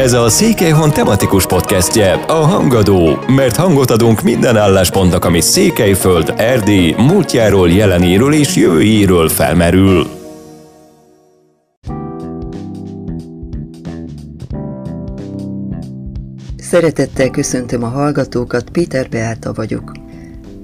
Ez a Székelyhon tematikus podcastje, a Hangadó, mert hangot adunk minden álláspontnak, ami Székelyföld, Erdély, múltjáról, jelenéről és jövőjéről felmerül. Szeretettel köszöntöm a hallgatókat, Péter Beáta vagyok.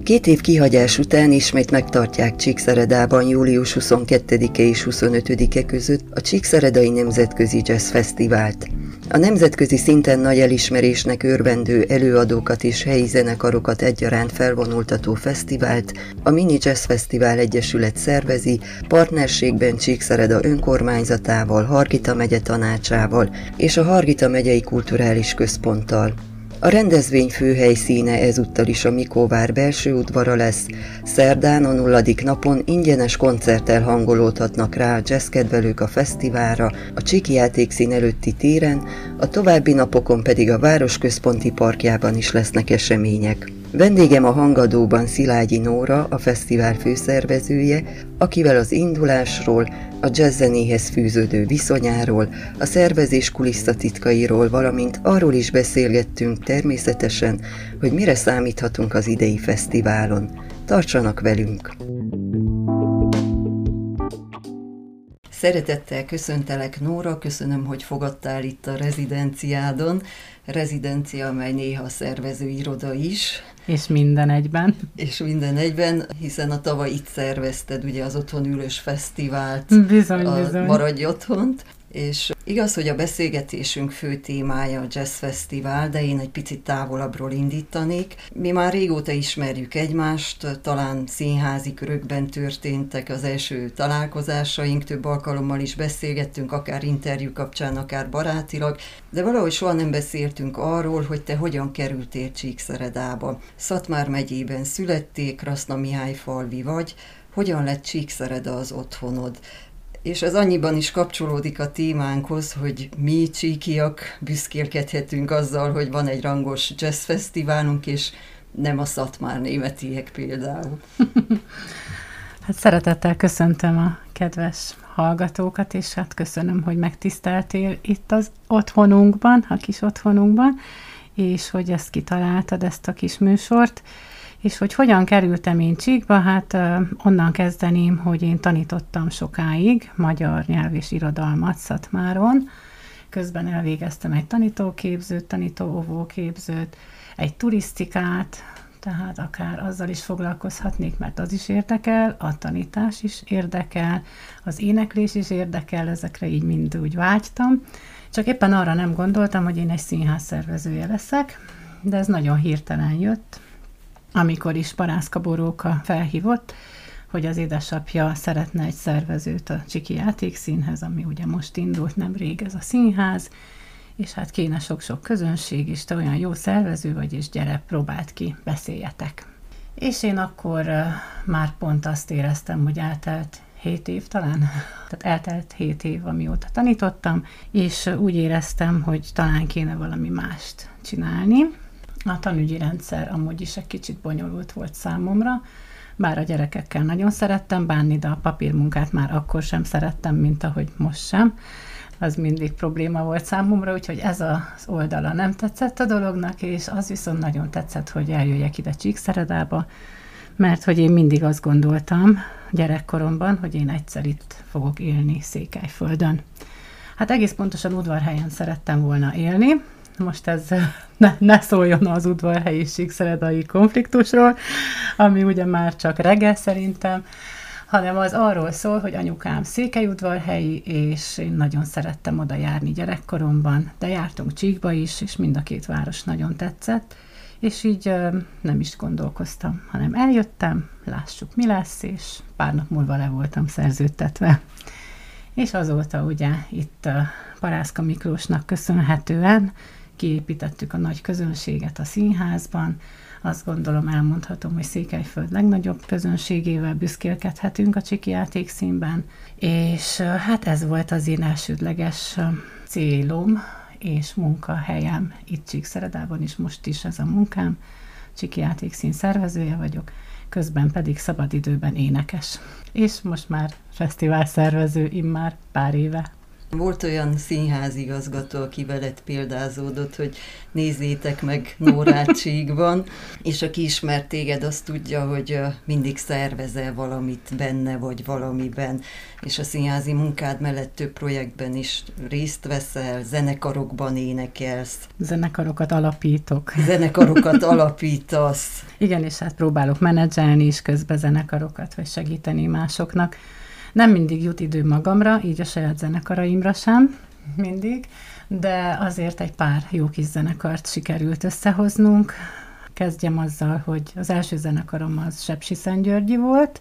Két év kihagyás után ismét megtartják Csíkszeredában július 22-e és 25-e között a Csíkszeredai Nemzetközi Jazz Fesztivált. A nemzetközi szinten nagy elismerésnek örvendő előadókat és helyi zenekarokat egyaránt felvonultató fesztivált a Mini Jazz Fesztivál Egyesület szervezi, partnerségben Csíkszereda önkormányzatával, Hargita megye tanácsával és a Hargita megyei kulturális központtal. A rendezvény főhelyszíne ezúttal is a Mikóvár belső udvara lesz. Szerdán a nulladik napon ingyenes koncerttel hangolódhatnak rá a jazzkedvelők a fesztiválra, a Csiki játékszín előtti téren, a további napokon pedig a város központi parkjában is lesznek események. Vendégem a hangadóban Szilágyi Nóra, a fesztivál főszervezője, akivel az indulásról, a jazzzenéhez fűződő viszonyáról, a szervezés kulisszatitkairól, valamint arról is beszélgettünk természetesen, hogy mire számíthatunk az idei fesztiválon. Tartsanak velünk! Szeretettel köszöntelek, Nóra, köszönöm, hogy fogadtál itt a rezidenciádon. Rezidencia, amely néha szervező iroda is. És minden egyben. És minden egyben, hiszen a tavaly itt szervezted ugye az Otthon Ülős Fesztivált. Bizony, a bizony. Maradj otthont. És igaz, hogy a beszélgetésünk fő témája a Jazz Fesztivál, de én egy picit távolabbról indítanék. Mi már régóta ismerjük egymást, talán színházi körökben történtek az első találkozásaink, több alkalommal is beszélgettünk, akár interjú kapcsán, akár barátilag, de valahogy soha nem beszéltünk arról, hogy te hogyan kerültél Csíkszeredába. Szatmár megyében születték, Kraszna Mihály falvi vagy, hogyan lett Csíkszereda az otthonod? És ez annyiban is kapcsolódik a témánkhoz, hogy mi csíkiak büszkélkedhetünk azzal, hogy van egy rangos jazzfesztiválunk, és nem a szatmár németiek például. hát szeretettel köszöntöm a kedves hallgatókat, és hát köszönöm, hogy megtiszteltél itt az otthonunkban, a kis otthonunkban, és hogy ezt kitaláltad, ezt a kis műsort. És hogy hogyan kerültem én Csíkba, hát onnan kezdeném, hogy én tanítottam sokáig magyar nyelv és irodalmat Szatmáron, közben elvégeztem egy tanítóképzőt, tanítóóvóképzőt, egy turisztikát, tehát akár azzal is foglalkozhatnék, mert az is érdekel, a tanítás is érdekel, az éneklés is érdekel, ezekre így mind úgy vágytam. Csak éppen arra nem gondoltam, hogy én egy színház szervezője leszek, de ez nagyon hirtelen jött, amikor is Parászka Boróka felhívott, hogy az édesapja szeretne egy szervezőt a Csiki Játékszínhez, ami ugye most indult nemrég ez a színház, és hát kéne sok-sok közönség, és te olyan jó szervező vagy, és gyere, próbált ki, beszéljetek. És én akkor már pont azt éreztem, hogy eltelt 7 év talán, tehát eltelt 7 év, amióta tanítottam, és úgy éreztem, hogy talán kéne valami mást csinálni, a tanügyi rendszer amúgy is egy kicsit bonyolult volt számomra, bár a gyerekekkel nagyon szerettem bánni, de a papírmunkát már akkor sem szerettem, mint ahogy most sem. Az mindig probléma volt számomra, úgyhogy ez az oldala nem tetszett a dolognak, és az viszont nagyon tetszett, hogy eljöjjek ide Csíkszeredába, mert hogy én mindig azt gondoltam gyerekkoromban, hogy én egyszer itt fogok élni Székelyföldön. Hát egész pontosan udvarhelyen szerettem volna élni, most ez ne, ne szóljon az udvarhelyi síkszeredai konfliktusról, ami ugye már csak reggel szerintem, hanem az arról szól, hogy anyukám székelyudvarhelyi, és én nagyon szerettem oda járni gyerekkoromban, de jártunk Csíkba is, és mind a két város nagyon tetszett, és így ö, nem is gondolkoztam, hanem eljöttem, lássuk mi lesz, és pár nap múlva le voltam szerződtetve. És azóta ugye itt Parászka Miklósnak köszönhetően kiépítettük a nagy közönséget a színházban. Azt gondolom, elmondhatom, hogy Székelyföld legnagyobb közönségével büszkélkedhetünk a Csiki játékszínben, és hát ez volt az én elsődleges célom és munkahelyem itt Csíkszeredában is, most is ez a munkám. Csiki játékszín szervezője vagyok, közben pedig szabadidőben énekes. És most már fesztivál szervező immár pár éve. Volt olyan színházigazgató, aki veled példázódott, hogy nézzétek meg Nórácsikban, és aki ismert téged, azt tudja, hogy mindig szervezel valamit benne, vagy valamiben, és a színházi munkád mellett több projektben is részt veszel, zenekarokban énekelsz. Zenekarokat alapítok. Zenekarokat alapítasz. Igen, és hát próbálok menedzselni is közben zenekarokat, vagy segíteni másoknak. Nem mindig jut idő magamra, így a saját zenekaraimra sem, mindig, de azért egy pár jó kis zenekart sikerült összehoznunk. Kezdjem azzal, hogy az első zenekarom az Sepsi Györgyi volt,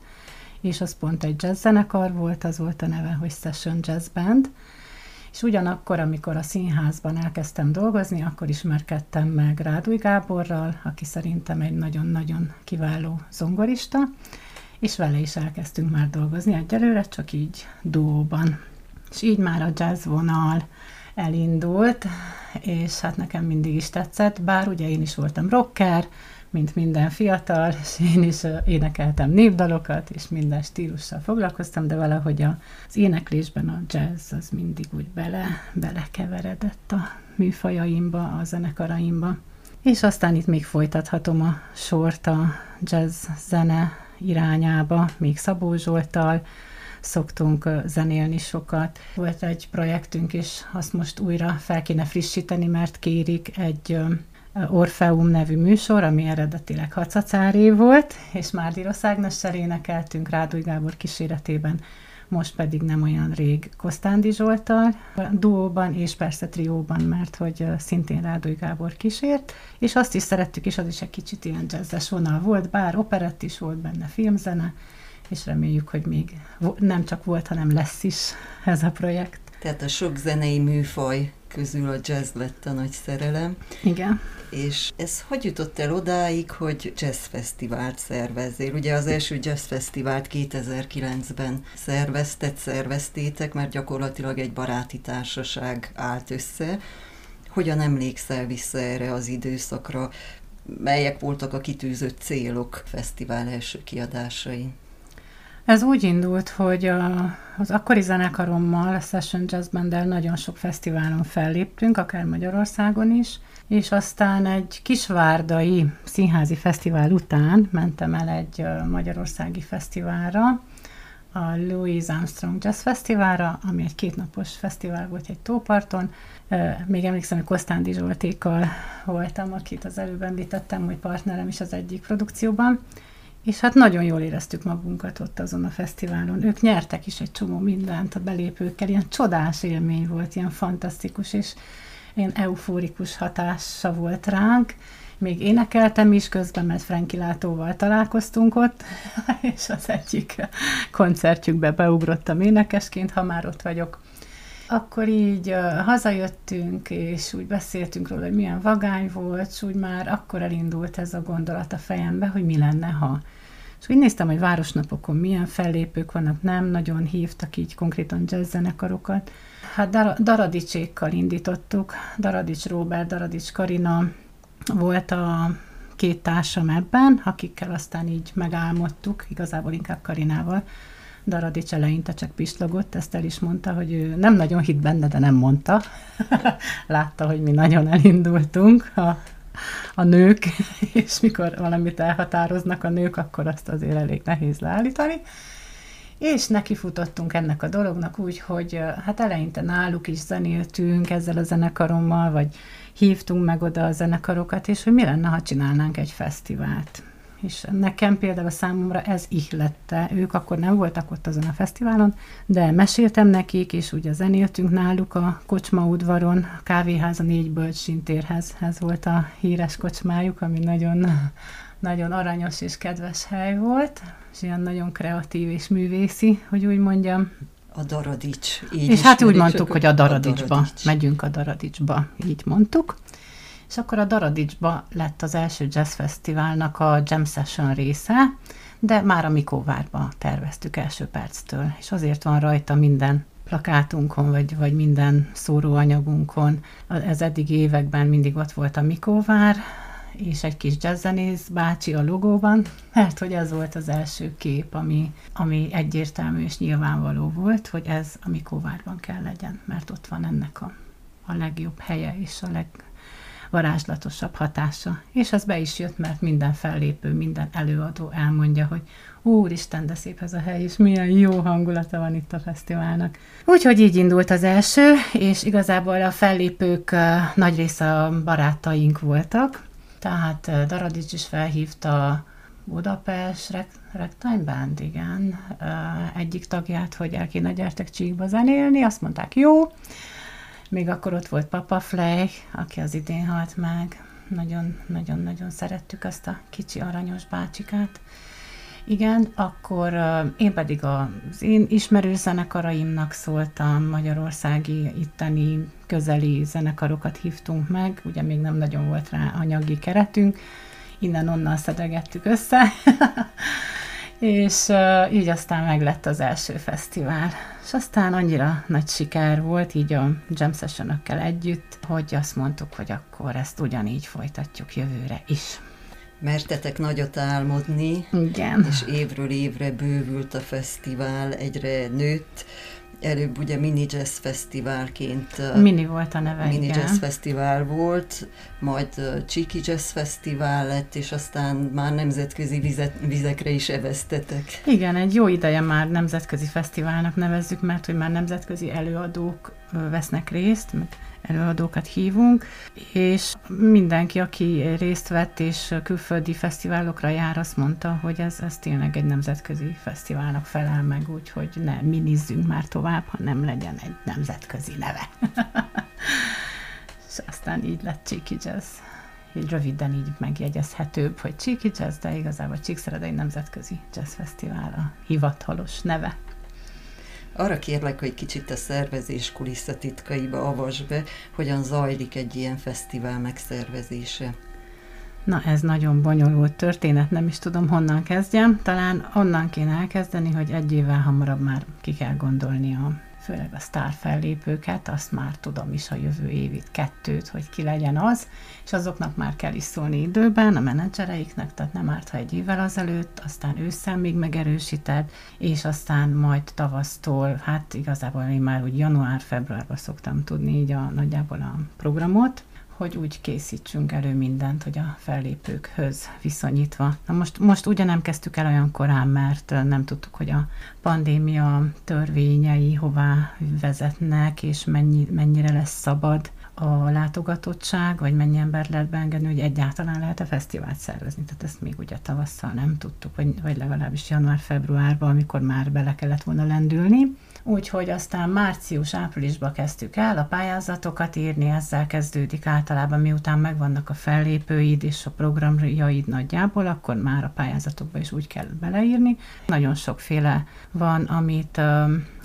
és az pont egy jazz zenekar volt, az volt a neve, hogy Session Jazz Band. És ugyanakkor, amikor a színházban elkezdtem dolgozni, akkor ismerkedtem meg Rádúj Gáborral, aki szerintem egy nagyon-nagyon kiváló zongorista, és vele is elkezdtünk már dolgozni egyelőre, csak így duóban. És így már a jazz vonal elindult, és hát nekem mindig is tetszett, bár ugye én is voltam rocker, mint minden fiatal, és én is énekeltem népdalokat, és minden stílussal foglalkoztam, de valahogy az éneklésben a jazz az mindig úgy bele, belekeveredett a műfajaimba, a zenekaraimba. És aztán itt még folytathatom a sort a jazz zene irányába, még Szabó Zsoltal, szoktunk zenélni sokat. Volt egy projektünk is, azt most újra fel kéne frissíteni, mert kérik egy Orfeum nevű műsor, ami eredetileg Hacacáré volt, és Márdirosz Ágnessel énekeltünk Rádúj Gábor kíséretében, most pedig nem olyan rég Kosztándi Zsoltal, duóban és persze trióban, mert hogy szintén Rádúj Gábor kísért, és azt is szerettük, és az is egy kicsit ilyen jazzes vonal volt, bár operett is volt benne, filmzene, és reméljük, hogy még nem csak volt, hanem lesz is ez a projekt. Tehát a sok zenei műfaj közül a jazz lett a nagy szerelem. Igen. És ez hogy jutott el odáig, hogy jazzfesztivált szervezzél? Ugye az első jazzfesztivált 2009-ben szerveztet, szerveztétek, mert gyakorlatilag egy baráti társaság állt össze. Hogyan emlékszel vissza erre az időszakra? Melyek voltak a kitűzött célok fesztivál első kiadásai? Ez úgy indult, hogy a, az akkori zenekarommal, a Session Jazz Bandel nagyon sok fesztiválon felléptünk, akár Magyarországon is, és aztán egy kisvárdai színházi fesztivál után mentem el egy magyarországi fesztiválra, a Louis Armstrong Jazz Fesztiválra, ami egy kétnapos fesztivál volt egy tóparton. Még emlékszem, hogy Kosztándi Zsoltékkal voltam, akit az előbb említettem, hogy partnerem is az egyik produkcióban, és hát nagyon jól éreztük magunkat ott azon a fesztiválon. Ők nyertek is egy csomó mindent a belépőkkel, ilyen csodás élmény volt, ilyen fantasztikus, és ilyen eufórikus hatása volt ránk. Még énekeltem is közben, mert Franki Látóval találkoztunk ott, és az egyik koncertjükbe beugrottam énekesként, ha már ott vagyok. Akkor így uh, hazajöttünk, és úgy beszéltünk róla, hogy milyen vagány volt, és úgy már akkor elindult ez a gondolat a fejembe, hogy mi lenne, ha. És úgy néztem, hogy városnapokon milyen fellépők vannak, nem nagyon hívtak így konkrétan jazzzenekarokat, Hát Dar- Daradicsékkal indítottuk. Daradics Róbert, Daradics Karina volt a két társam ebben, akikkel aztán így megálmodtuk, igazából inkább Karinával. Daradics eleinte csak pislogott, ezt el is mondta, hogy ő nem nagyon hit benne, de nem mondta. Látta, hogy mi nagyon elindultunk a, a nők, és mikor valamit elhatároznak a nők, akkor azt azért elég nehéz leállítani és nekifutottunk ennek a dolognak úgy, hogy hát eleinte náluk is zenéltünk ezzel a zenekarommal, vagy hívtunk meg oda a zenekarokat, és hogy mi lenne, ha csinálnánk egy fesztivált. És nekem például a számomra ez ihlette. Ők akkor nem voltak ott azon a fesztiválon, de meséltem nekik, és ugye zenéltünk náluk a kocsma udvaron, a kávéház a négy bölcsintérhez. Ez volt a híres kocsmájuk, ami nagyon nagyon aranyos és kedves hely volt, és ilyen nagyon kreatív és művészi, hogy úgy mondjam. A Daradics. Így és hát úgy mondtuk, hogy a Daradicsba, a Daradics. megyünk a Daradicsba, így mondtuk. És akkor a Daradicsba lett az első jazz fesztiválnak a Jam Session része, de már a Mikóvárba terveztük első perctől, és azért van rajta minden plakátunkon, vagy, vagy minden szóróanyagunkon. Ez eddigi években mindig ott volt a Mikóvár, és egy kis jazzzenész bácsi a logóban, mert hogy ez volt az első kép, ami, ami egyértelmű és nyilvánvaló volt, hogy ez a Mikóvárban kell legyen, mert ott van ennek a, a legjobb helye és a legvarázslatosabb hatása. És az be is jött, mert minden fellépő, minden előadó elmondja, hogy Úristen, de szép ez a hely, és milyen jó hangulata van itt a fesztiválnak. Úgyhogy így indult az első, és igazából a fellépők nagy része a barátaink voltak, tehát Daradics is felhívta Budapest Ragtime Band, igen, egyik tagját, hogy el kéne gyertek Csíkba zenélni, azt mondták, jó. Még akkor ott volt Papa Flay, aki az idén halt meg. Nagyon-nagyon-nagyon szerettük azt a kicsi aranyos bácsikát. Igen, akkor én pedig az én ismerő zenekaraimnak szóltam, magyarországi itteni közeli zenekarokat hívtunk meg, ugye még nem nagyon volt rá anyagi keretünk, innen-onnan szedegettük össze, és uh, így aztán meg lett az első fesztivál. És aztán annyira nagy siker volt, így a jam session együtt, hogy azt mondtuk, hogy akkor ezt ugyanígy folytatjuk jövőre is mertetek nagyot álmodni, Igen. és évről évre bővült a fesztivál, egyre nőtt. Előbb ugye Mini Jazz Fesztiválként. Mini volt a neve, Mini igen. Jazz Fesztivál volt, majd Csiki Jazz Fesztivál lett, és aztán már nemzetközi vizet, vizekre is eveztetek. Igen, egy jó ideje már nemzetközi fesztiválnak nevezzük, mert hogy már nemzetközi előadók vesznek részt, előadókat hívunk, és mindenki, aki részt vett és külföldi fesztiválokra jár, azt mondta, hogy ez, ez tényleg egy nemzetközi fesztiválnak felel meg, úgyhogy ne minizzünk már tovább, hanem legyen egy nemzetközi neve. és aztán így lett Cheeky Jazz. Így röviden így megjegyezhetőbb, hogy Cheeky Jazz, de igazából Csíkszeredai Nemzetközi Jazz Fesztivál a hivatalos neve. Arra kérlek, hogy kicsit a szervezés kulisszatitkaiba avasd be, hogyan zajlik egy ilyen fesztivál megszervezése. Na, ez nagyon bonyolult történet, nem is tudom honnan kezdjem. Talán onnan kéne elkezdeni, hogy egy évvel hamarabb már ki kell gondolni a főleg a sztár fellépőket, azt már tudom is a jövő évit, kettőt, hogy ki legyen az, és azoknak már kell is szólni időben, a menedzsereiknek, tehát nem árt, ha egy évvel azelőtt, aztán ősszel még megerősíted, és aztán majd tavasztól, hát igazából én már úgy január-februárban szoktam tudni így a nagyjából a programot, hogy úgy készítsünk elő mindent, hogy a fellépőkhöz viszonyítva. Na most, most ugye nem kezdtük el olyan korán, mert nem tudtuk, hogy a pandémia törvényei hová vezetnek, és mennyi, mennyire lesz szabad a látogatottság, vagy mennyi ember lehet beengedni, hogy egyáltalán lehet a fesztivált szervezni. Tehát ezt még ugye tavasszal nem tudtuk, vagy, vagy legalábbis január-februárban, amikor már bele kellett volna lendülni. Úgyhogy aztán március-áprilisban kezdtük el a pályázatokat írni, ezzel kezdődik általában, miután megvannak a fellépőid és a programjaid nagyjából, akkor már a pályázatokba is úgy kell beleírni. Nagyon sokféle van, amit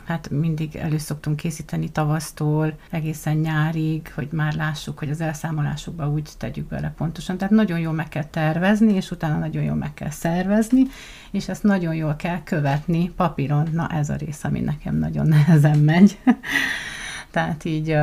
hát mindig elő szoktunk készíteni tavasztól egészen nyárig, hogy már lássuk, hogy az elszámolásokba úgy tegyük bele pontosan. Tehát nagyon jól meg kell tervezni, és utána nagyon jól meg kell szervezni, és ezt nagyon jól kell követni papíron. Na ez a rész, ami nekem nagyon nehezen megy. Tehát így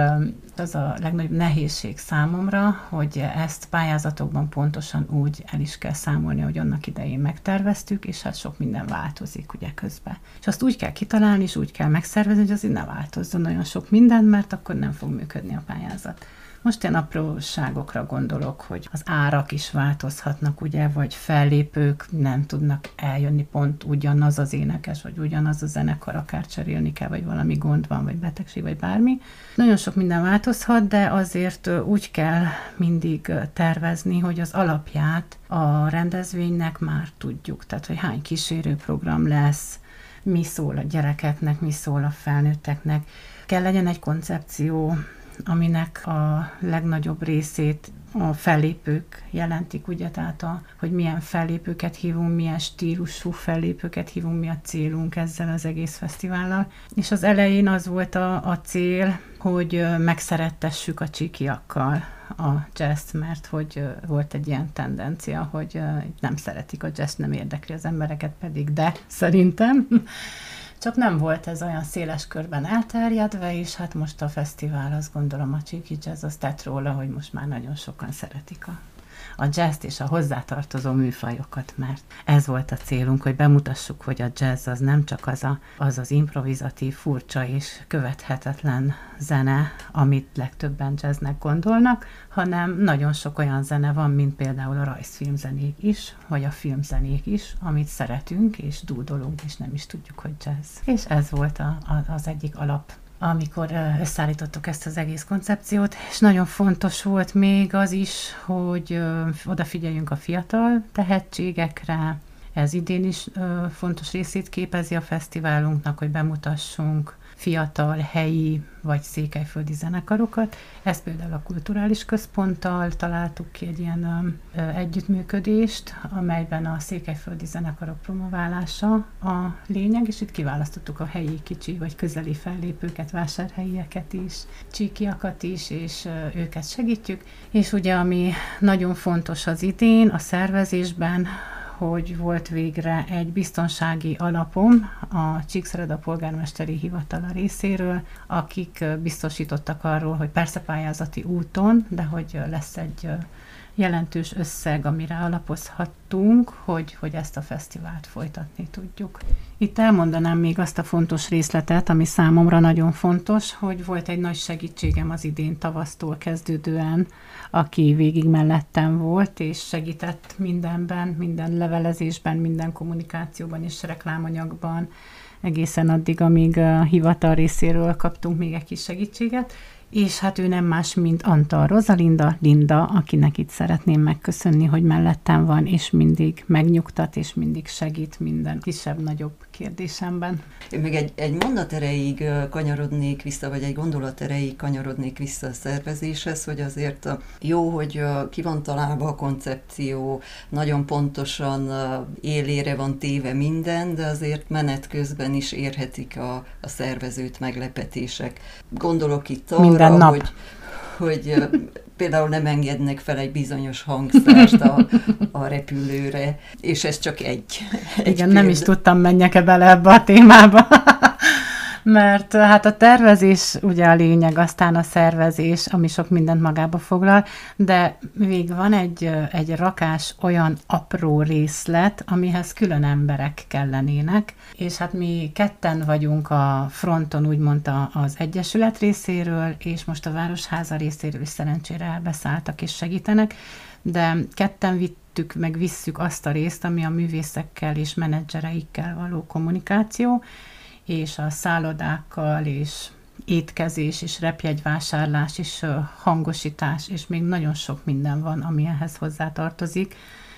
az a legnagyobb nehézség számomra, hogy ezt pályázatokban pontosan úgy el is kell számolni, hogy annak idején megterveztük, és hát sok minden változik ugye közben. És azt úgy kell kitalálni, és úgy kell megszervezni, hogy az ne változzon nagyon sok minden, mert akkor nem fog működni a pályázat. Most ilyen apróságokra gondolok, hogy az árak is változhatnak, ugye, vagy fellépők nem tudnak eljönni pont ugyanaz az énekes, vagy ugyanaz a zenekar, akár cserélni kell, vagy valami gond van, vagy betegség, vagy bármi. Nagyon sok minden változhat, de azért úgy kell mindig tervezni, hogy az alapját a rendezvénynek már tudjuk, tehát hogy hány kísérőprogram lesz, mi szól a gyerekeknek, mi szól a felnőtteknek. Kell legyen egy koncepció, aminek a legnagyobb részét a fellépők jelentik, ugye, tehát a, hogy milyen fellépőket hívunk, milyen stílusú fellépőket hívunk, mi a célunk ezzel az egész fesztivállal. És az elején az volt a, a cél, hogy megszerettessük a csikiakkal a jazz mert hogy volt egy ilyen tendencia, hogy nem szeretik a jazz, nem érdekli az embereket, pedig de szerintem. Csak nem volt ez olyan széles körben elterjedve, és hát most a fesztivál azt gondolom a Csiki Jazz azt tett róla, hogy most már nagyon sokan szeretik a a jazz és a hozzátartozó műfajokat, mert ez volt a célunk, hogy bemutassuk, hogy a jazz az nem csak az a, az, az improvizatív, furcsa és követhetetlen zene, amit legtöbben jazznek gondolnak, hanem nagyon sok olyan zene van, mint például a rajzfilmzenék is, vagy a filmzenék is, amit szeretünk és dúdolunk, és nem is tudjuk, hogy jazz. És ez volt a, a, az egyik alap amikor összeállítottuk ezt az egész koncepciót, és nagyon fontos volt még az is, hogy odafigyeljünk a fiatal tehetségekre, ez idén is fontos részét képezi a fesztiválunknak, hogy bemutassunk fiatal, helyi vagy székelyföldi zenekarokat. Ezt például a Kulturális Központtal találtuk ki egy ilyen ö, együttműködést, amelyben a székelyföldi zenekarok promoválása a lényeg, és itt kiválasztottuk a helyi kicsi vagy közeli fellépőket, vásárhelyieket is, csíkiakat is, és ö, őket segítjük. És ugye, ami nagyon fontos az idén a szervezésben, hogy volt végre egy biztonsági alapom a Csíkszereda polgármesteri hivatala részéről, akik biztosítottak arról, hogy persze pályázati úton, de hogy lesz egy jelentős összeg, amire alapozhattunk, hogy, hogy ezt a fesztivált folytatni tudjuk. Itt elmondanám még azt a fontos részletet, ami számomra nagyon fontos, hogy volt egy nagy segítségem az idén tavasztól kezdődően, aki végig mellettem volt, és segített mindenben, minden levelezésben, minden kommunikációban és reklámanyagban, egészen addig, amíg a hivatal részéről kaptunk még egy kis segítséget, és hát ő nem más, mint Antal Rosalinda, Linda, akinek itt szeretném megköszönni, hogy mellettem van, és mindig megnyugtat, és mindig segít minden kisebb-nagyobb kérdésemben. Én még egy, egy mondat erejéig kanyarodnék vissza, vagy egy gondolat erejéig kanyarodnék vissza a szervezéshez, hogy azért jó, hogy ki van találva a koncepció, nagyon pontosan élére van téve minden, de azért menet közben is érhetik a, a szervezőt meglepetések. Gondolok itt arra, minden nap. hogy hogy például nem engednek fel egy bizonyos hangszert a, a repülőre, és ez csak egy. egy Igen, példa. nem is tudtam, menjek-e bele ebbe a témába mert hát a tervezés ugye a lényeg, aztán a szervezés, ami sok mindent magába foglal, de még van egy, egy rakás olyan apró részlet, amihez külön emberek kellenének, és hát mi ketten vagyunk a fronton, úgymond az Egyesület részéről, és most a Városháza részéről is szerencsére elbeszálltak és segítenek, de ketten vittük, meg visszük azt a részt, ami a művészekkel és menedzsereikkel való kommunikáció, és a szállodákkal, és étkezés, és repjegyvásárlás, és hangosítás, és még nagyon sok minden van, ami ehhez hozzátartozik,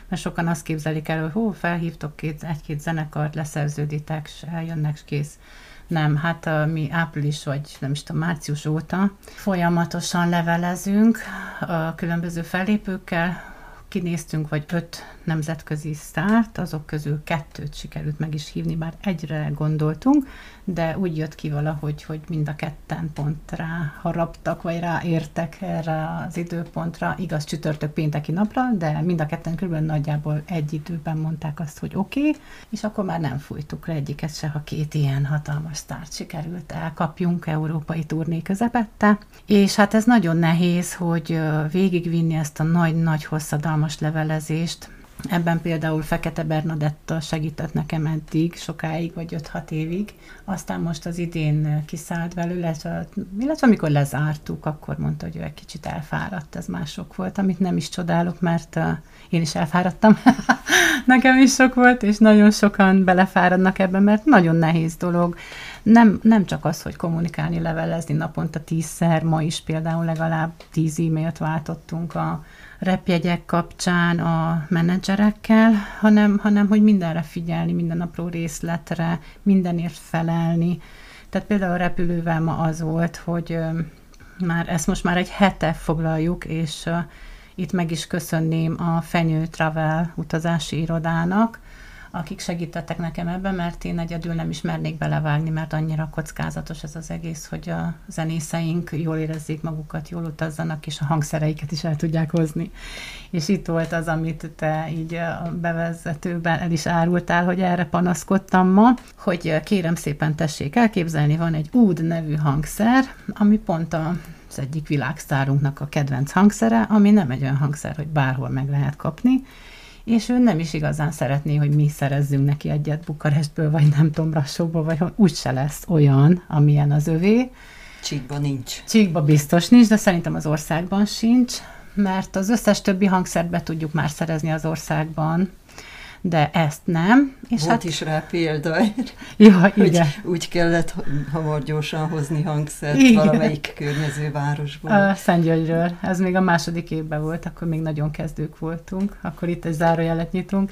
mert sokan azt képzelik el, hogy hó, felhívtok két, egy-két zenekart, leszerződitek, és eljönnek, és kész. Nem, hát mi április vagy nem is tudom, március óta folyamatosan levelezünk a különböző fellépőkkel, kinéztünk, vagy öt nemzetközi sztárt, azok közül kettőt sikerült meg is hívni, bár egyre gondoltunk, de úgy jött ki valahogy, hogy mind a ketten pont rá haraptak, vagy ráértek erre az időpontra, igaz csütörtök pénteki napra, de mind a ketten kb. nagyjából egy időben mondták azt, hogy oké, okay, és akkor már nem fújtuk le egyiket se, ha két ilyen hatalmas sztárt sikerült elkapjunk európai turné közepette, és hát ez nagyon nehéz, hogy végigvinni ezt a nagy-nagy hosszadalmas levelezést, Ebben például Fekete Bernadetta segített nekem eddig, sokáig, vagy 5-6 évig. Aztán most az idén kiszállt belőle, illetve, illetve amikor lezártuk, akkor mondta, hogy ő egy kicsit elfáradt, ez mások volt, amit nem is csodálok, mert én is elfáradtam. nekem is sok volt, és nagyon sokan belefáradnak ebben, mert nagyon nehéz dolog. Nem, nem csak az, hogy kommunikálni, levelezni naponta tízszer, ma is például legalább tíz e-mailt váltottunk a repjegyek kapcsán a menedzserekkel, hanem, hanem hogy mindenre figyelni, minden apró részletre, mindenért felelni. Tehát például a repülővel ma az volt, hogy már ezt most már egy hete foglaljuk, és itt meg is köszönném a Fenyő Travel utazási irodának, akik segítettek nekem ebben, mert én egyedül nem is mernék belevágni, mert annyira kockázatos ez az egész, hogy a zenészeink jól érezzék magukat, jól utazzanak, és a hangszereiket is el tudják hozni. És itt volt az, amit te így a bevezetőben el is árultál, hogy erre panaszkodtam ma, hogy kérem szépen tessék elképzelni, van egy úd nevű hangszer, ami pont a az egyik világsztárunknak a kedvenc hangszere, ami nem egy olyan hangszer, hogy bárhol meg lehet kapni, és ő nem is igazán szeretné, hogy mi szerezzünk neki egyet Bukarestből, vagy nem tudom, Rassóból, vagy úgyse lesz olyan, amilyen az övé. Csíkba nincs. Csíkba biztos nincs, de szerintem az országban sincs, mert az összes többi hangszert be tudjuk már szerezni az országban, de ezt nem. És Volt hát... is rá példa, ja, hogy igen. úgy kellett hamar gyorsan hozni hangszert igen. valamelyik környező városból. A Szentgyörgyről. Ez még a második évben volt, akkor még nagyon kezdők voltunk, akkor itt egy zárójelet nyitunk,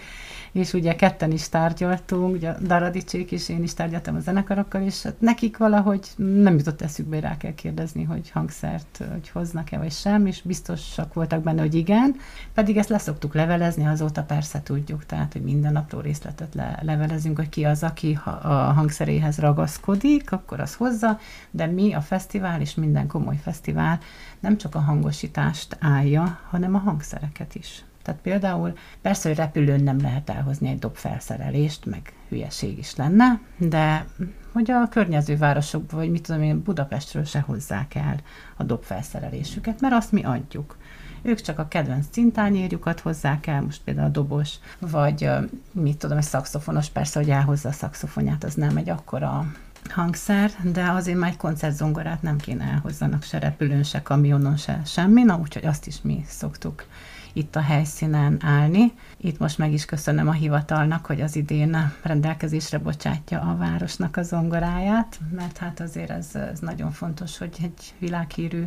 és ugye ketten is tárgyaltunk, ugye Daradicsék és én is tárgyaltam a zenekarokkal, és hát nekik valahogy nem jutott eszükbe, rá kell kérdezni, hogy hangszert hogy hoznak-e vagy sem, és biztosak voltak benne, hogy igen, pedig ezt leszoktuk levelezni, azóta persze tudjuk, tehát, hogy minden apró részletet le, levelezünk, hogy ki az, aki a hangszeréhez ragaszkodik, akkor az hozza, de mi a fesztivál és minden komoly fesztivál nem csak a hangosítást állja, hanem a hangszereket is. Tehát például persze, hogy repülőn nem lehet elhozni egy dobfelszerelést, meg hülyeség is lenne, de hogy a környező városokban, vagy mit tudom én, Budapestről se hozzák el a dobfelszerelésüket, mert azt mi adjuk. Ők csak a kedvenc cintányérjukat hozzák el, most például a dobos, vagy mit tudom, egy szakszofonos, persze, hogy elhozza a szakszofonját, az nem egy akkora hangszer, de azért már egy koncertzongorát nem kéne elhozzanak se repülőn, se kamionon, se semmi, na úgyhogy azt is mi szoktuk itt a helyszínen állni. Itt most meg is köszönöm a hivatalnak, hogy az idén rendelkezésre bocsátja a városnak a zongoráját, mert hát azért ez, ez nagyon fontos, hogy egy világhírű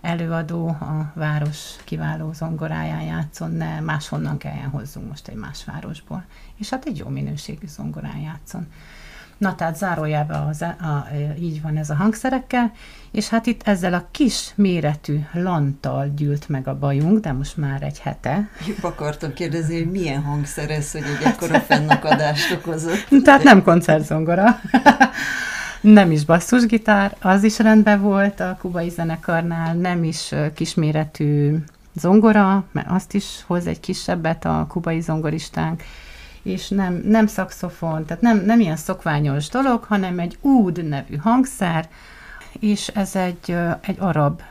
előadó a város kiváló zongoráján játszon, ne máshonnan kelljen hozzunk most egy más városból. És hát egy jó minőségű zongorán játszon. Na, tehát zárójában az, a, a, így van ez a hangszerekkel, és hát itt ezzel a kis méretű lanttal gyűlt meg a bajunk, de most már egy hete. Jobb akartam kérdezni, hogy milyen hangszer ez, hogy egy ekkora fennakadást okozott. Tehát nem koncertzongora. nem is basszusgitár, az is rendben volt a kubai zenekarnál, nem is kisméretű zongora, mert azt is hoz egy kisebbet a kubai zongoristánk, és nem, nem szakszofon, tehát nem, nem ilyen szokványos dolog, hanem egy úd nevű hangszer, és ez egy, egy arab,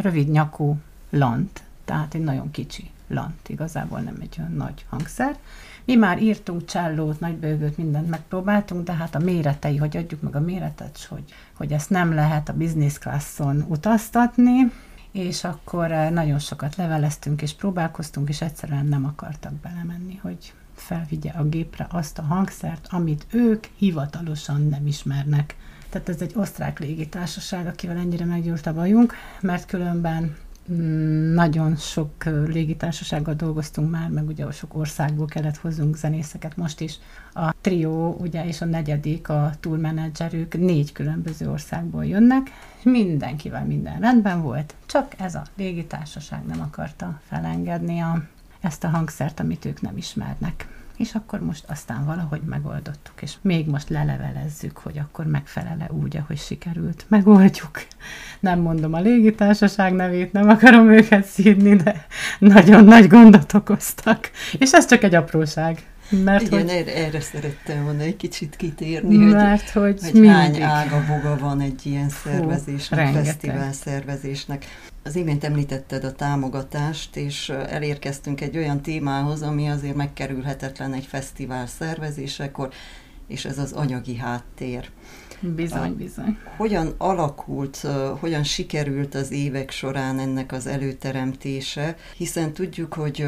rövid nyakú lant, tehát egy nagyon kicsi lant, igazából nem egy olyan nagy hangszer. Mi már írtunk csellót, nagybőgőt, mindent megpróbáltunk, de hát a méretei, hogy adjuk meg a méretet, hogy, hogy ezt nem lehet a business classon utaztatni, és akkor nagyon sokat leveleztünk és próbálkoztunk, és egyszerűen nem akartak belemenni, hogy felvigye a gépre azt a hangszert, amit ők hivatalosan nem ismernek. Tehát ez egy osztrák légitársaság, akivel ennyire meggyúrt a bajunk, mert különben mm, nagyon sok légitársasággal dolgoztunk már, meg ugye sok országból kellett hozzunk zenészeket most is. A trió, ugye, és a negyedik, a tourmenedzserük négy különböző országból jönnek, mindenkivel minden rendben volt, csak ez a légitársaság nem akarta felengedni a ezt a hangszert, amit ők nem ismernek. És akkor most aztán valahogy megoldottuk, és még most lelevelezzük, hogy akkor megfelele úgy, ahogy sikerült. Megoldjuk. Nem mondom a légitársaság nevét, nem akarom őket szídni, de nagyon nagy gondot okoztak. És ez csak egy apróság. Mert Igen, hogy, erre, erre szerettem volna egy kicsit kitérni, mert hogy, hogy, hogy hány ága boga van egy ilyen szervezésnek, Hú, fesztivál szervezésnek. Az imént említetted a támogatást, és elérkeztünk egy olyan témához, ami azért megkerülhetetlen egy fesztivál szervezésekor, és ez az anyagi háttér. Bizony, bizony. Hogyan alakult, hogyan sikerült az évek során ennek az előteremtése, hiszen tudjuk, hogy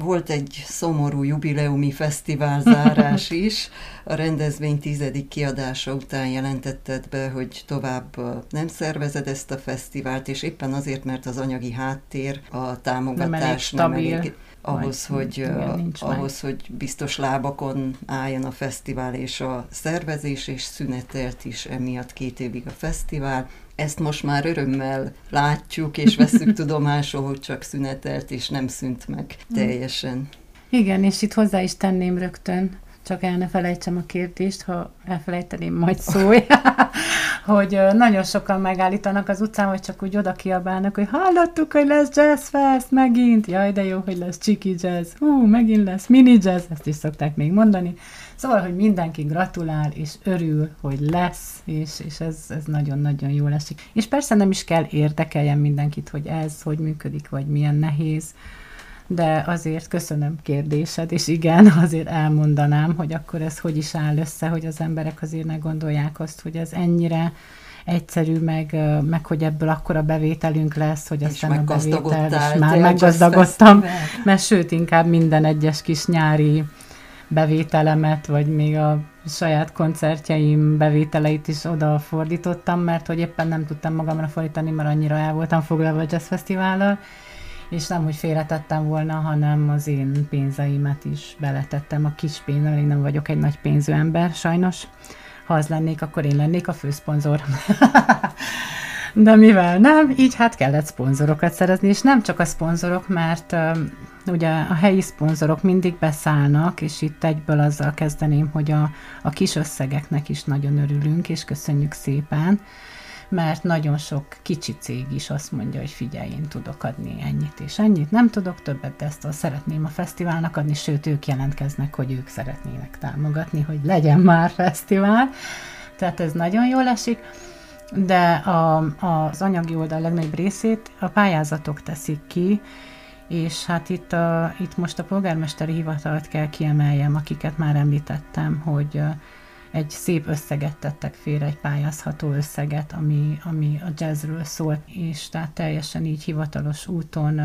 volt egy szomorú jubileumi fesztiválzárás is. A rendezvény tizedik kiadása után jelentetted be, hogy tovább nem szervezed ezt a fesztivált, és éppen azért, mert az anyagi háttér, a támogatás nem elég, nem elég ahhoz, Majd, hogy, igen, ahhoz hogy biztos lábakon álljon a fesztivál és a szervezés, és szünetelt is emiatt két évig a fesztivál. Ezt most már örömmel látjuk, és veszük tudomásul, hogy csak szünetelt, és nem szűnt meg teljesen. Igen, és itt hozzá is tenném rögtön, csak el ne felejtsem a kérdést, ha elfelejteném, majd szólj, hogy nagyon sokan megállítanak az utcán, vagy csak úgy oda kiabálnak, hogy hallottuk, hogy lesz jazz fest megint, jaj, de jó, hogy lesz csiki jazz, hú, megint lesz mini jazz, ezt is szokták még mondani. Szóval, hogy mindenki gratulál, és örül, hogy lesz, és, és ez, ez nagyon-nagyon jó lesz. És persze nem is kell érdekeljen mindenkit, hogy ez hogy működik, vagy milyen nehéz, de azért köszönöm kérdésed, és igen, azért elmondanám, hogy akkor ez hogy is áll össze, hogy az emberek azért ne gondolják azt, hogy ez ennyire egyszerű, meg, meg hogy ebből akkora bevételünk lesz, hogy aztán a bevétel, és már meggazdagodtam, mert sőt, inkább minden egyes kis nyári bevételemet, vagy még a saját koncertjeim bevételeit is oda fordítottam, mert hogy éppen nem tudtam magamra fordítani, mert annyira el voltam foglalva a Jazz és nem, hogy félretettem volna, hanem az én pénzeimet is beletettem a kis pénzzel, én nem vagyok egy nagy pénzű ember, sajnos. Ha az lennék, akkor én lennék a főszponzor. De mivel nem, így hát kellett szponzorokat szerezni, és nem csak a szponzorok, mert ugye a helyi szponzorok mindig beszállnak, és itt egyből azzal kezdeném, hogy a, a kis összegeknek is nagyon örülünk, és köszönjük szépen mert nagyon sok kicsi cég is azt mondja, hogy figyelj, én tudok adni ennyit és ennyit, nem tudok többet, de ezt szeretném a fesztiválnak adni, sőt, ők jelentkeznek, hogy ők szeretnének támogatni, hogy legyen már fesztivál, tehát ez nagyon jól esik, de a, az anyagi oldal legnagyobb részét a pályázatok teszik ki, és hát itt, a, itt most a polgármesteri hivatalt kell kiemeljem, akiket már említettem, hogy egy szép összeget tettek félre, egy pályázható összeget, ami, ami a jazzről szólt, és tehát teljesen így hivatalos úton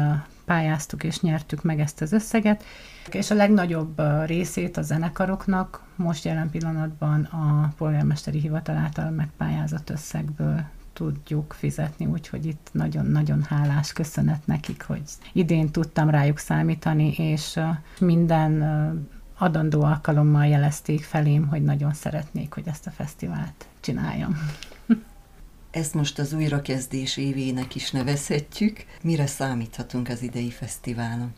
pályáztuk és nyertük meg ezt az összeget. És a legnagyobb részét a zenekaroknak most jelen pillanatban a polgármesteri hivatal által megpályázott összegből tudjuk fizetni, úgyhogy itt nagyon-nagyon hálás köszönet nekik, hogy idén tudtam rájuk számítani, és minden adandó alkalommal jelezték felém, hogy nagyon szeretnék, hogy ezt a fesztivált csináljam. Ezt most az újrakezdés évének is nevezhetjük. Mire számíthatunk az idei fesztiválon?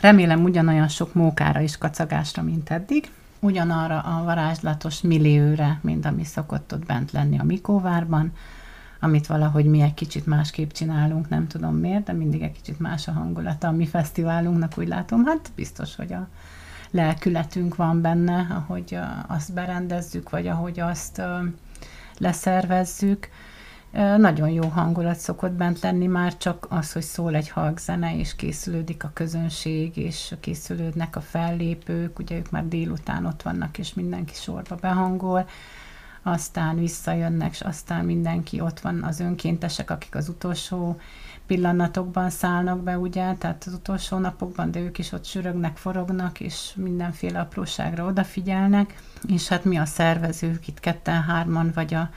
Remélem ugyanolyan sok mókára és kacagásra, mint eddig. Ugyanarra a varázslatos millióre, mint ami szokott ott bent lenni a Mikóvárban, amit valahogy mi egy kicsit másképp csinálunk, nem tudom miért, de mindig egy kicsit más a hangulata a mi fesztiválunknak, úgy látom. Hát biztos, hogy a lelkületünk van benne, ahogy azt berendezzük, vagy ahogy azt leszervezzük. Nagyon jó hangulat szokott bent lenni, már csak az, hogy szól egy halkzene, és készülődik a közönség, és készülődnek a fellépők, ugye ők már délután ott vannak, és mindenki sorba behangol, aztán visszajönnek, és aztán mindenki ott van, az önkéntesek, akik az utolsó pillanatokban szállnak be, ugye, tehát az utolsó napokban, de ők is ott sürögnek, forognak, és mindenféle apróságra odafigyelnek, és hát mi a szervezők, itt ketten-hárman, vagy a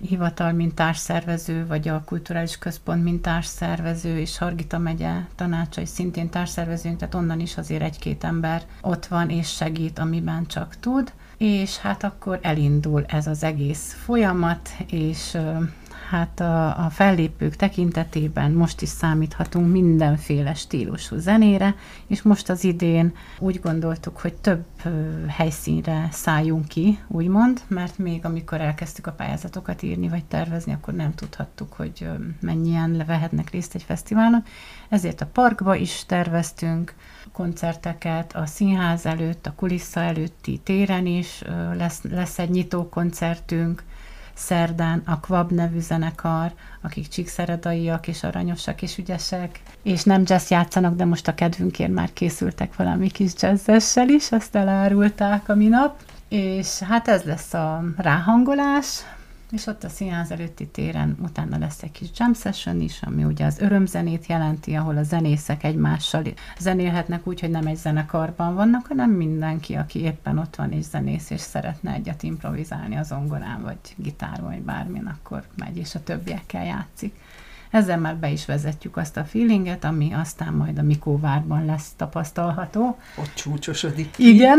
hivatal, mint társszervező, vagy a kulturális központ, mint társszervező, és Hargita megye tanácsai szintén társszervezőnk, tehát onnan is azért egy-két ember ott van, és segít, amiben csak tud. És hát akkor elindul ez az egész folyamat, és hát a, a fellépők tekintetében most is számíthatunk mindenféle stílusú zenére, és most az idén úgy gondoltuk, hogy több helyszínre szálljunk ki, úgymond, mert még amikor elkezdtük a pályázatokat írni vagy tervezni, akkor nem tudhattuk, hogy mennyien levehetnek részt egy fesztiválon. Ezért a parkba is terveztünk koncerteket, a színház előtt, a kulissza előtti téren is lesz, lesz egy nyitó koncertünk, szerdán a Kvab nevű zenekar, akik csíkszeredaiak és aranyosak és ügyesek, és nem jazz játszanak, de most a kedvünkért már készültek valami kis jazzessel is, azt elárulták a minap, és hát ez lesz a ráhangolás, és ott a színház előtti téren utána lesz egy kis jam session is, ami ugye az örömzenét jelenti, ahol a zenészek egymással zenélhetnek úgy, hogy nem egy zenekarban vannak, hanem mindenki, aki éppen ott van és zenész, és szeretne egyet improvizálni az zongorán, vagy gitáron, vagy bármin, akkor megy, és a többiekkel játszik. Ezzel már be is vezetjük azt a feelinget, ami aztán majd a Mikóvárban lesz tapasztalható. Ott csúcsosodik. Igen,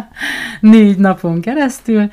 négy napon keresztül,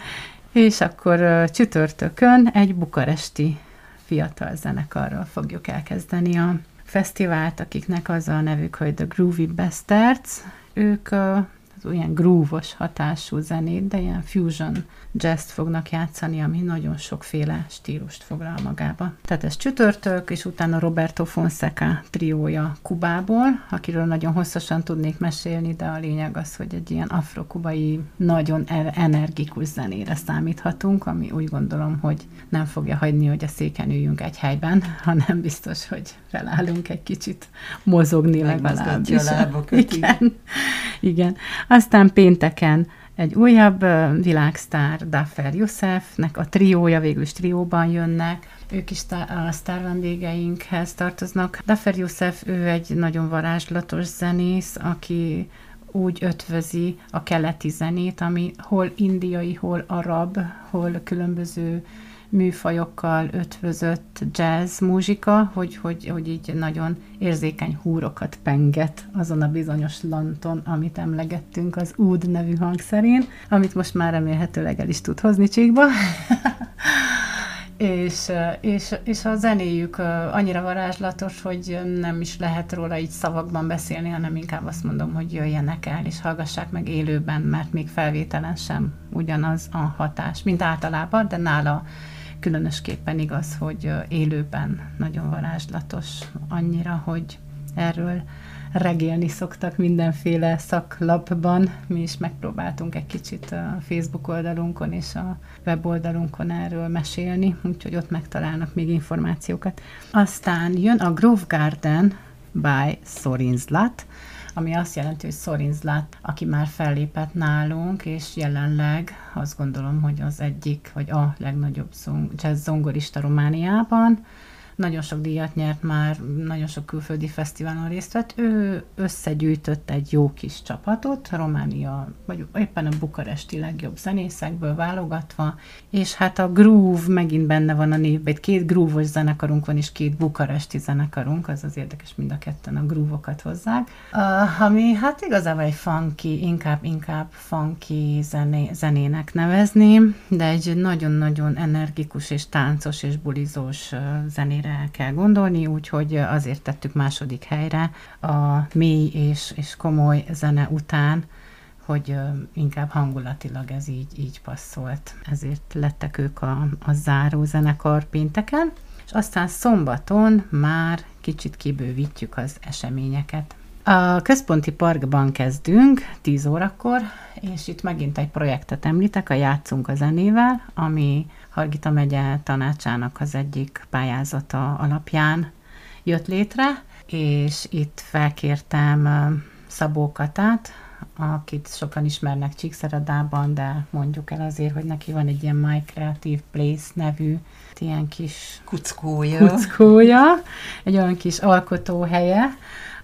és akkor csütörtökön egy bukaresti fiatal zenekarral fogjuk elkezdeni a fesztivált, akiknek az a nevük, hogy The Groovy Bastards. Ők az olyan groove hatású zenét, de ilyen fusion jazz fognak játszani, ami nagyon sokféle stílust foglal magába. Tehát ez csütörtök, és utána Roberto Fonseca triója Kubából, akiről nagyon hosszasan tudnék mesélni, de a lényeg az, hogy egy ilyen afrokubai, nagyon energikus zenére számíthatunk, ami úgy gondolom, hogy nem fogja hagyni, hogy a széken üljünk egy helyben, hanem biztos, hogy felállunk egy kicsit mozogni legalábbis. Igen. Igen. Aztán pénteken egy újabb világsztár, Daffer Youssefnek a triója, végül is trióban jönnek, ők is a sztár vendégeinkhez tartoznak. Daffer Youssef, ő egy nagyon varázslatos zenész, aki úgy ötvözi a keleti zenét, ami hol indiai, hol arab, hol különböző műfajokkal ötvözött jazz muzsika, hogy, hogy, hogy így nagyon érzékeny húrokat penget azon a bizonyos lanton, amit emlegettünk az úd nevű hangszerén, amit most már remélhetőleg el is tud hozni csíkba. és, és, és a zenéjük annyira varázslatos, hogy nem is lehet róla így szavakban beszélni, hanem inkább azt mondom, hogy jöjjenek el, és hallgassák meg élőben, mert még felvételen sem ugyanaz a hatás, mint általában, de nála különösképpen igaz, hogy élőben nagyon varázslatos, annyira, hogy erről regélni szoktak mindenféle szaklapban. Mi is megpróbáltunk egy kicsit a Facebook oldalunkon és a weboldalunkon erről mesélni, úgyhogy ott megtalálnak még információkat. Aztán jön a Grove Garden by Sorinzlat, ami azt jelenti, hogy Sorinzlat, aki már fellépett nálunk, és jelenleg azt gondolom, hogy az egyik, vagy a legnagyobb jazz zongorista Romániában, nagyon sok díjat nyert már, nagyon sok külföldi fesztiválon részt vett. Ő összegyűjtött egy jó kis csapatot, Románia, vagy éppen a bukaresti legjobb zenészekből válogatva, és hát a groove megint benne van a névben, két groove zenekarunk van, és két bukaresti zenekarunk, az az érdekes, mind a ketten a groove-okat hozzák, uh, ami hát igazából egy funky, inkább, inkább funky zené, zenének nevezni, de egy nagyon-nagyon energikus és táncos és bulizós zenére helyre kell gondolni, úgyhogy azért tettük második helyre a mély és, és komoly zene után, hogy inkább hangulatilag ez így, így passzolt. Ezért lettek ők a, a záró zenekar pénteken, és aztán szombaton már kicsit kibővítjük az eseményeket. A központi parkban kezdünk 10 órakor, és itt megint egy projektet említek, a Játszunk a zenével, ami Hargita megye tanácsának az egyik pályázata alapján jött létre, és itt felkértem Szabó Katát, akit sokan ismernek Csíkszeredában, de mondjuk el azért, hogy neki van egy ilyen My Creative Place nevű ilyen kis kuckója, kuckója egy olyan kis alkotóhelye,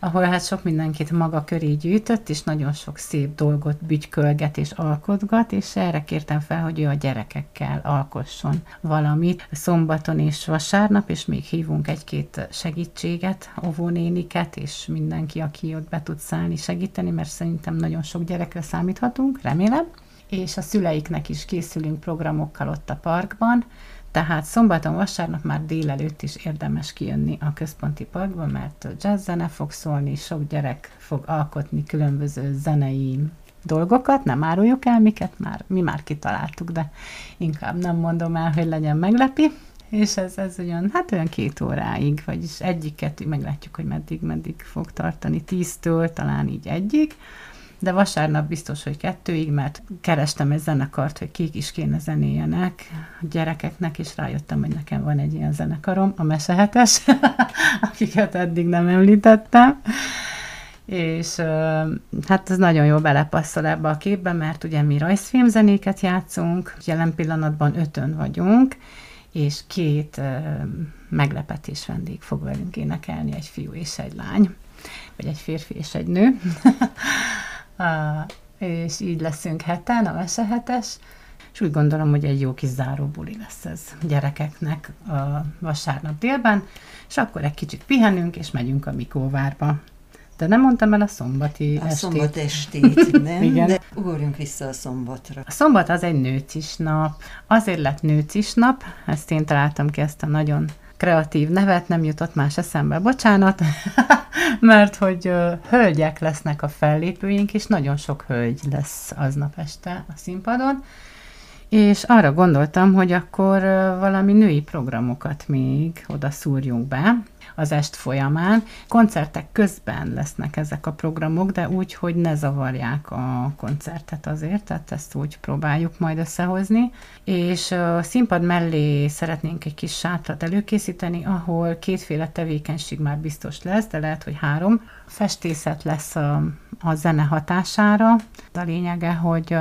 ahol hát sok mindenkit maga köré gyűjtött, és nagyon sok szép dolgot bütykölget és alkotgat, és erre kértem fel, hogy ő a gyerekekkel alkosson valamit. Szombaton és vasárnap, és még hívunk egy-két segítséget, óvónéniket, és mindenki, aki ott be tud szállni, segíteni, mert szerintem nagyon sok gyerekre számíthatunk, remélem. És a szüleiknek is készülünk programokkal ott a parkban, tehát szombaton, vasárnap már délelőtt is érdemes kijönni a központi parkba, mert jazz zene fog szólni, sok gyerek fog alkotni különböző zenei dolgokat, nem áruljuk el miket, már, mi már kitaláltuk, de inkább nem mondom el, hogy legyen meglepi, és ez, ez olyan, hát olyan két óráig, vagyis egyik-kettő, meglátjuk, hogy meddig, meddig fog tartani, tíztől talán így egyik, de vasárnap biztos, hogy kettőig, mert kerestem egy zenekart, hogy kik is kéne zenéjenek a gyerekeknek, és rájöttem, hogy nekem van egy ilyen zenekarom, a Mesehetes, akiket eddig nem említettem és hát ez nagyon jól belepasszol ebbe a képbe, mert ugye mi rajzfilmzenéket játszunk, jelen pillanatban ötön vagyunk, és két meglepetés vendég fog velünk énekelni, egy fiú és egy lány, vagy egy férfi és egy nő. és így leszünk heten, a mesehetes, és úgy gondolom, hogy egy jó kis záróbuli lesz ez gyerekeknek a vasárnap délben, és akkor egy kicsit pihenünk, és megyünk a Mikóvárba. De nem mondtam el a szombati a estét. szombat estét, nem? Igen. De ugorjunk vissza a szombatra. A szombat az egy nőcis nap. Azért lett nőcis nap, ezt én találtam ki ezt a nagyon kreatív nevet nem jutott más eszembe, bocsánat, mert hogy hölgyek lesznek a fellépőink, és nagyon sok hölgy lesz aznap este a színpadon, és arra gondoltam, hogy akkor valami női programokat még oda szúrjunk be az est folyamán. Koncertek közben lesznek ezek a programok, de úgy, hogy ne zavarják a koncertet azért, tehát ezt úgy próbáljuk majd összehozni. És a színpad mellé szeretnénk egy kis sátrat előkészíteni, ahol kétféle tevékenység már biztos lesz, de lehet, hogy három. Festészet lesz a, a zene hatására. A lényege, hogy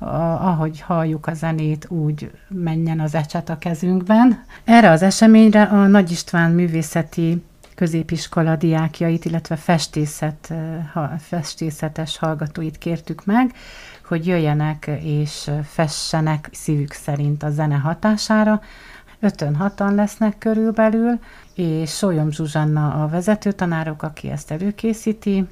ahogy halljuk a zenét, úgy menjen az ecset a kezünkben. Erre az eseményre a Nagy István művészeti középiskola diákjait, illetve festészet, festészetes hallgatóit kértük meg, hogy jöjjenek és fessenek szívük szerint a zene hatására. Ötön hatan lesznek körülbelül, és Sólyom Zsuzsanna a vezetőtanárok, aki ezt előkészíti,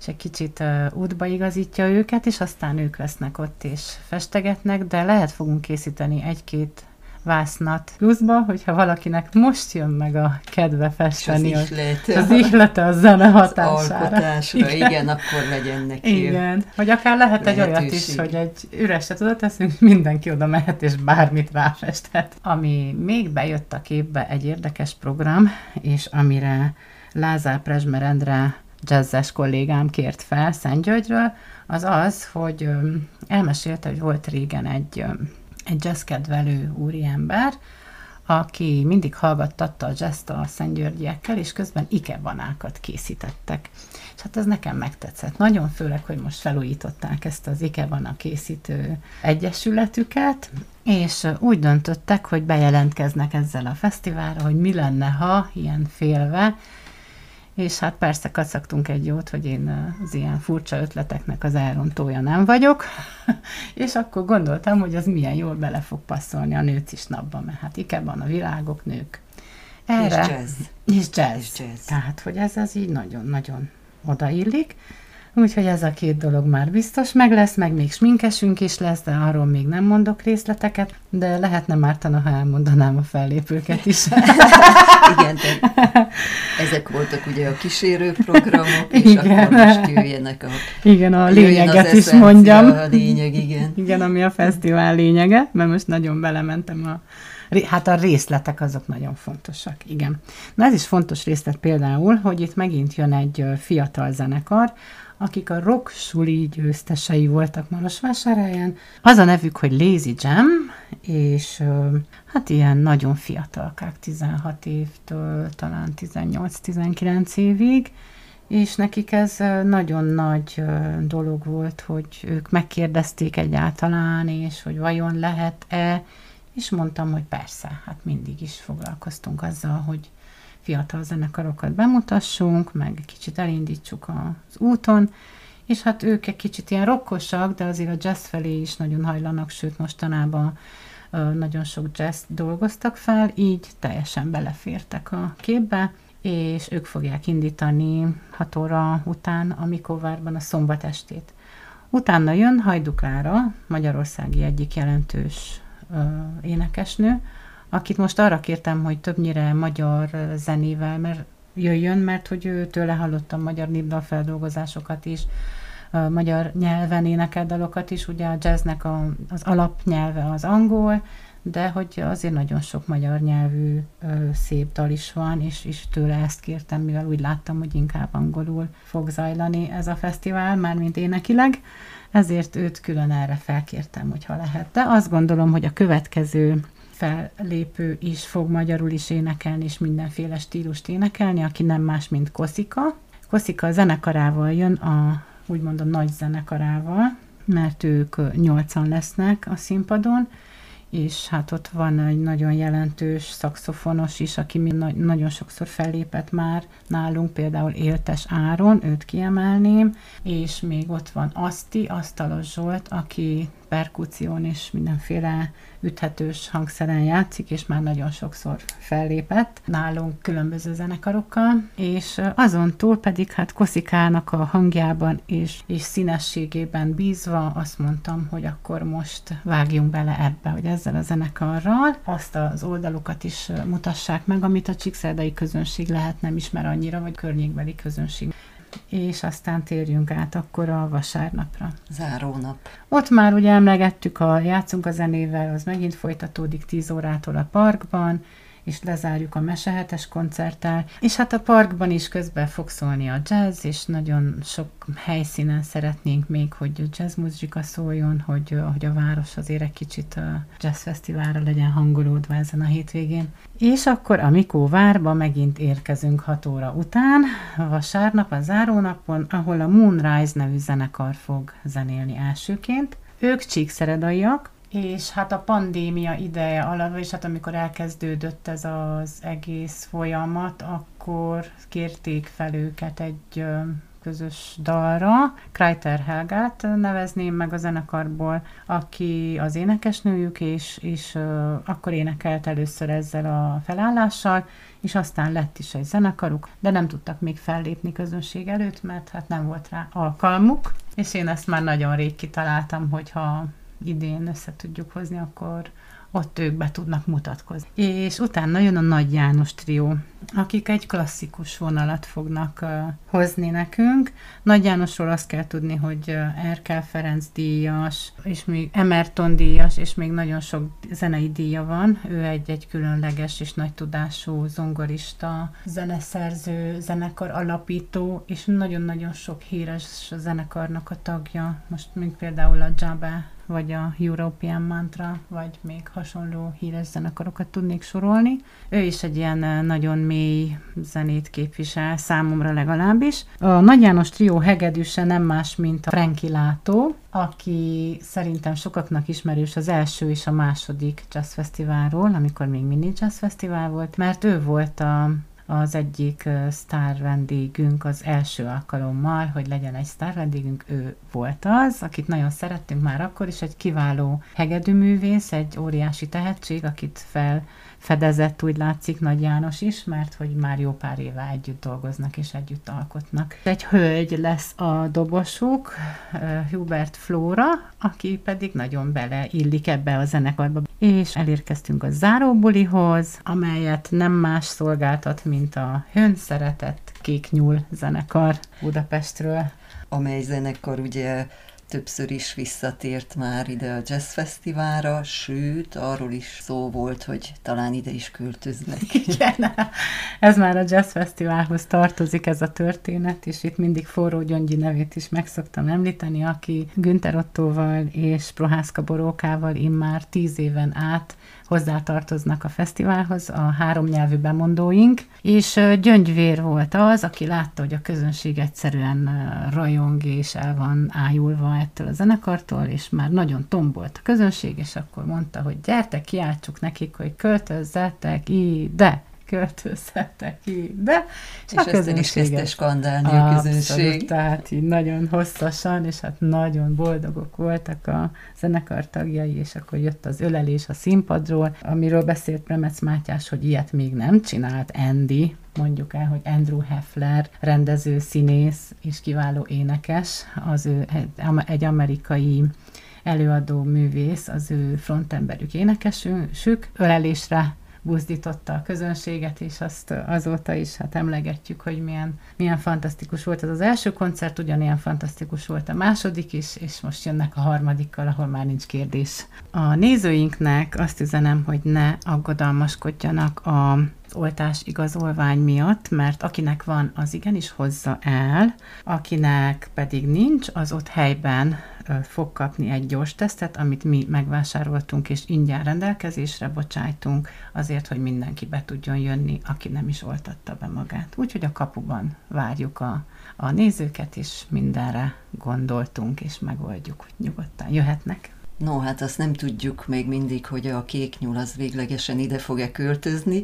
és egy kicsit uh, útba igazítja őket, és aztán ők lesznek ott és festegetnek, de lehet fogunk készíteni egy-két vásznat pluszba, hogyha valakinek most jön meg a kedve festeni. az ihlete. Az ihlete a zene hatására. Az igen. igen, akkor legyen neki. Igen, vagy akár lehet lehetőség. egy olyat is, hogy egy üreset oda teszünk, mindenki oda mehet és bármit ráfesthet. Ami még bejött a képbe egy érdekes program, és amire Lázár Prezsmer Endre jazzes kollégám kért fel Szentgyörgyről, az az, hogy elmesélte, hogy volt régen egy, egy jazzkedvelő úriember, aki mindig hallgattatta a jazzt a szentgyörgyiekkel, és közben ikebanákat készítettek. És hát ez nekem megtetszett. Nagyon főleg, hogy most felújították ezt az ikebana készítő egyesületüket, és úgy döntöttek, hogy bejelentkeznek ezzel a fesztiválra, hogy mi lenne, ha ilyen félve és hát persze kacagtunk egy jót, hogy én az ilyen furcsa ötleteknek az elrontója nem vagyok, és akkor gondoltam, hogy az milyen jól bele fog passzolni a nőcis napba, mert hát ikebban a világok nők. Erre, és jazz. És jazz. És jazz. Tehát, hogy ez az így nagyon-nagyon odaillik. Úgyhogy ez a két dolog már biztos meg lesz, meg még sminkesünk is lesz, de arról még nem mondok részleteket, de lehetne Mártana, ha elmondanám a fellépőket is. Igen, tehát ezek voltak ugye a kísérőprogramok, és igen. akkor most jöjjenek a... Igen, a lényeget is mondjam. A lényeg, igen. Igen, ami a fesztivál lényege, mert most nagyon belementem a Hát a részletek azok nagyon fontosak, igen. Na ez is fontos részlet például, hogy itt megint jön egy fiatal zenekar, akik a rock suli győztesei voltak Marosvásárhelyen. Az a nevük, hogy Lazy Jam, és hát ilyen nagyon fiatalkák, 16 évtől talán 18-19 évig, és nekik ez nagyon nagy dolog volt, hogy ők megkérdezték egyáltalán, és hogy vajon lehet-e, és mondtam, hogy persze, hát mindig is foglalkoztunk azzal, hogy fiatal zenekarokat bemutassunk, meg kicsit elindítsuk az úton, és hát ők egy kicsit ilyen rokkosak, de azért a jazz felé is nagyon hajlanak, sőt mostanában nagyon sok jazz dolgoztak fel, így teljesen belefértek a képbe, és ők fogják indítani 6 óra után a Mikovárban a szombat estét. Utána jön Hajduklára, Magyarországi egyik jelentős ö, énekesnő, akit most arra kértem, hogy többnyire magyar zenével, mert jöjjön, mert hogy ő tőle hallottam magyar népdal feldolgozásokat is, magyar nyelven énekelt dalokat is, ugye a jazznek a, az alapnyelve az angol, de hogy azért nagyon sok magyar nyelvű ö, szép dal is van, és, és tőle ezt kértem, mivel úgy láttam, hogy inkább angolul fog zajlani ez a fesztivál, mármint énekileg, ezért őt külön erre felkértem, hogyha lehet. De azt gondolom, hogy a következő fellépő is fog magyarul is énekelni, és mindenféle stílust énekelni, aki nem más, mint Koszika. Koszika a zenekarával jön, a úgymond a nagy zenekarával, mert ők nyolcan lesznek a színpadon, és hát ott van egy nagyon jelentős szakszofonos is, aki mi na- nagyon sokszor fellépett már nálunk, például Éltes Áron, őt kiemelném, és még ott van Aszti, Asztalos Zsolt, aki perkúción és mindenféle üthetős hangszeren játszik, és már nagyon sokszor fellépett nálunk különböző zenekarokkal, és azon túl pedig hát Koszikának a hangjában és, és színességében bízva azt mondtam, hogy akkor most vágjunk bele ebbe, hogy ezzel a zenekarral azt az oldalukat is mutassák meg, amit a csíkszerdai közönség lehet nem ismer annyira, vagy környékbeli közönség és aztán térjünk át akkor a vasárnapra. Zárónap. Ott már ugye emlegettük a Játszunk a zenével, az megint folytatódik 10 órától a parkban, és lezárjuk a Mesehetes koncerttel, és hát a parkban is közben fog szólni a jazz, és nagyon sok helyszínen szeretnénk még, hogy jazz muzsika szóljon, hogy, hogy a város azért egy kicsit a jazz fesztiválra legyen hangolódva ezen a hétvégén. És akkor a Mikóvárba megint érkezünk 6 óra után, vasárnap, a zárónapon, ahol a Moonrise nevű zenekar fog zenélni elsőként. Ők csíkszeredaiak, és hát a pandémia ideje alatt, és hát amikor elkezdődött ez az egész folyamat, akkor kérték fel őket egy közös dalra. Kreiter Helgát nevezném meg a zenekarból, aki az énekesnőjük, és, és akkor énekelt először ezzel a felállással, és aztán lett is egy zenekaruk, de nem tudtak még fellépni közönség előtt, mert hát nem volt rá alkalmuk, és én ezt már nagyon rég kitaláltam, hogyha idén össze tudjuk hozni, akkor ott ők be tudnak mutatkozni. És utána jön a Nagy János trió, akik egy klasszikus vonalat fognak uh, hozni nekünk. Nagy Jánosról azt kell tudni, hogy uh, Erkel Ferenc díjas, és még Emerton díjas, és még nagyon sok zenei díja van. Ő egy-egy különleges és nagy tudású zongorista, zeneszerző, zenekar alapító, és nagyon-nagyon sok híres zenekarnak a tagja. Most, mint például a Jabe vagy a European Mantra, vagy még hasonló híres zenekarokat tudnék sorolni. Ő is egy ilyen nagyon mély zenét képvisel, számomra legalábbis. A Nagy János trió hegedűse nem más, mint a Franki Látó, aki szerintem sokaknak ismerős az első és a második jazz fesztiválról, amikor még mini jazz fesztivál volt, mert ő volt a az egyik sztár vendégünk az első alkalommal, hogy legyen egy sztár vendégünk, ő volt az, akit nagyon szerettünk már akkor is, egy kiváló hegedűművész, egy óriási tehetség, akit fel fedezett, úgy látszik Nagy János is, mert hogy már jó pár éve együtt dolgoznak és együtt alkotnak. Egy hölgy lesz a dobosuk, Hubert Flóra, aki pedig nagyon beleillik ebbe a zenekarba. És elérkeztünk a záróbulihoz, amelyet nem más szolgáltat, mint a Hön Szeretett Kék Nyúl zenekar Budapestről. Amely zenekar ugye többször is visszatért már ide a Jazz Fesztiválra, sőt, arról is szó volt, hogy talán ide is költöznek. Igen, ez már a Jazz Fesztiválhoz tartozik ez a történet, és itt mindig Forró Gyöngyi nevét is meg szoktam említeni, aki Günther Ottóval és Prohászka Borókával immár tíz éven át hozzátartoznak a fesztiválhoz, a három nyelvű bemondóink, és Gyöngyvér volt az, aki látta, hogy a közönség egyszerűen rajong és el van ájulva ettől a zenekartól, és már nagyon tombolt a közönség, és akkor mondta, hogy gyertek, kiáltsuk nekik, hogy költözzetek ide, költözhettek ide. És, és aztán is kezdte skandálni a közönség. tehát így nagyon hosszasan, és hát nagyon boldogok voltak a zenekar tagjai, és akkor jött az ölelés a színpadról, amiről beszélt Premec Mátyás, hogy ilyet még nem csinált Andy, mondjuk el, hogy Andrew Heffler, rendező, színész és kiváló énekes, az ő egy amerikai előadó művész, az ő frontemberük énekesük, ölelésre buzdította a közönséget, és azt azóta is hát emlegetjük, hogy milyen, milyen fantasztikus volt ez az első koncert, ugyanilyen fantasztikus volt a második is, és most jönnek a harmadikkal, ahol már nincs kérdés. A nézőinknek azt üzenem, hogy ne aggodalmaskodjanak a oltás igazolvány miatt, mert akinek van, az igenis hozza el, akinek pedig nincs, az ott helyben fog kapni egy gyors tesztet, amit mi megvásároltunk és ingyen rendelkezésre bocsájtunk, azért, hogy mindenki be tudjon jönni, aki nem is oltatta be magát. Úgyhogy a kapuban várjuk a, a nézőket, és mindenre gondoltunk, és megoldjuk, hogy nyugodtan jöhetnek. No, hát azt nem tudjuk még mindig, hogy a kék nyúl az véglegesen ide fog-e költözni,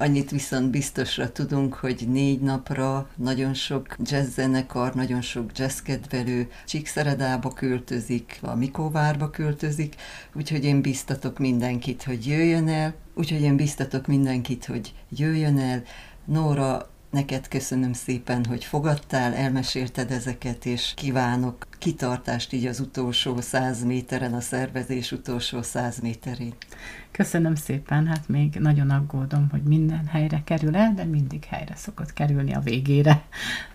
Annyit viszont biztosra tudunk, hogy négy napra nagyon sok jazzzenekar, nagyon sok jazzkedvelő Csíkszeredába költözik, a Mikóvárba költözik, úgyhogy én biztatok mindenkit, hogy jöjjön el, úgyhogy én biztatok mindenkit, hogy jöjjön el. Nóra Neked köszönöm szépen, hogy fogadtál, elmesélted ezeket, és kívánok kitartást így az utolsó száz méteren, a szervezés utolsó száz méterén. Köszönöm szépen, hát még nagyon aggódom, hogy minden helyre kerül el, de mindig helyre szokott kerülni a végére.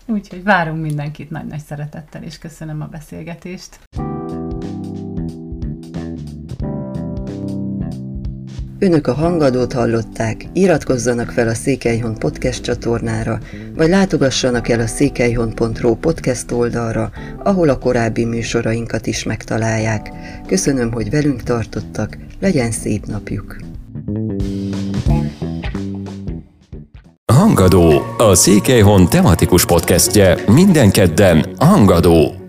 Úgyhogy várunk mindenkit nagy-nagy szeretettel, és köszönöm a beszélgetést. Önök a hangadót hallották, iratkozzanak fel a Székelyhon podcast csatornára, vagy látogassanak el a székelyhon.ro podcast oldalra, ahol a korábbi műsorainkat is megtalálják. Köszönöm, hogy velünk tartottak, legyen szép napjuk! Hangadó, a Székelyhon tematikus podcastje minden kedden Hangadó.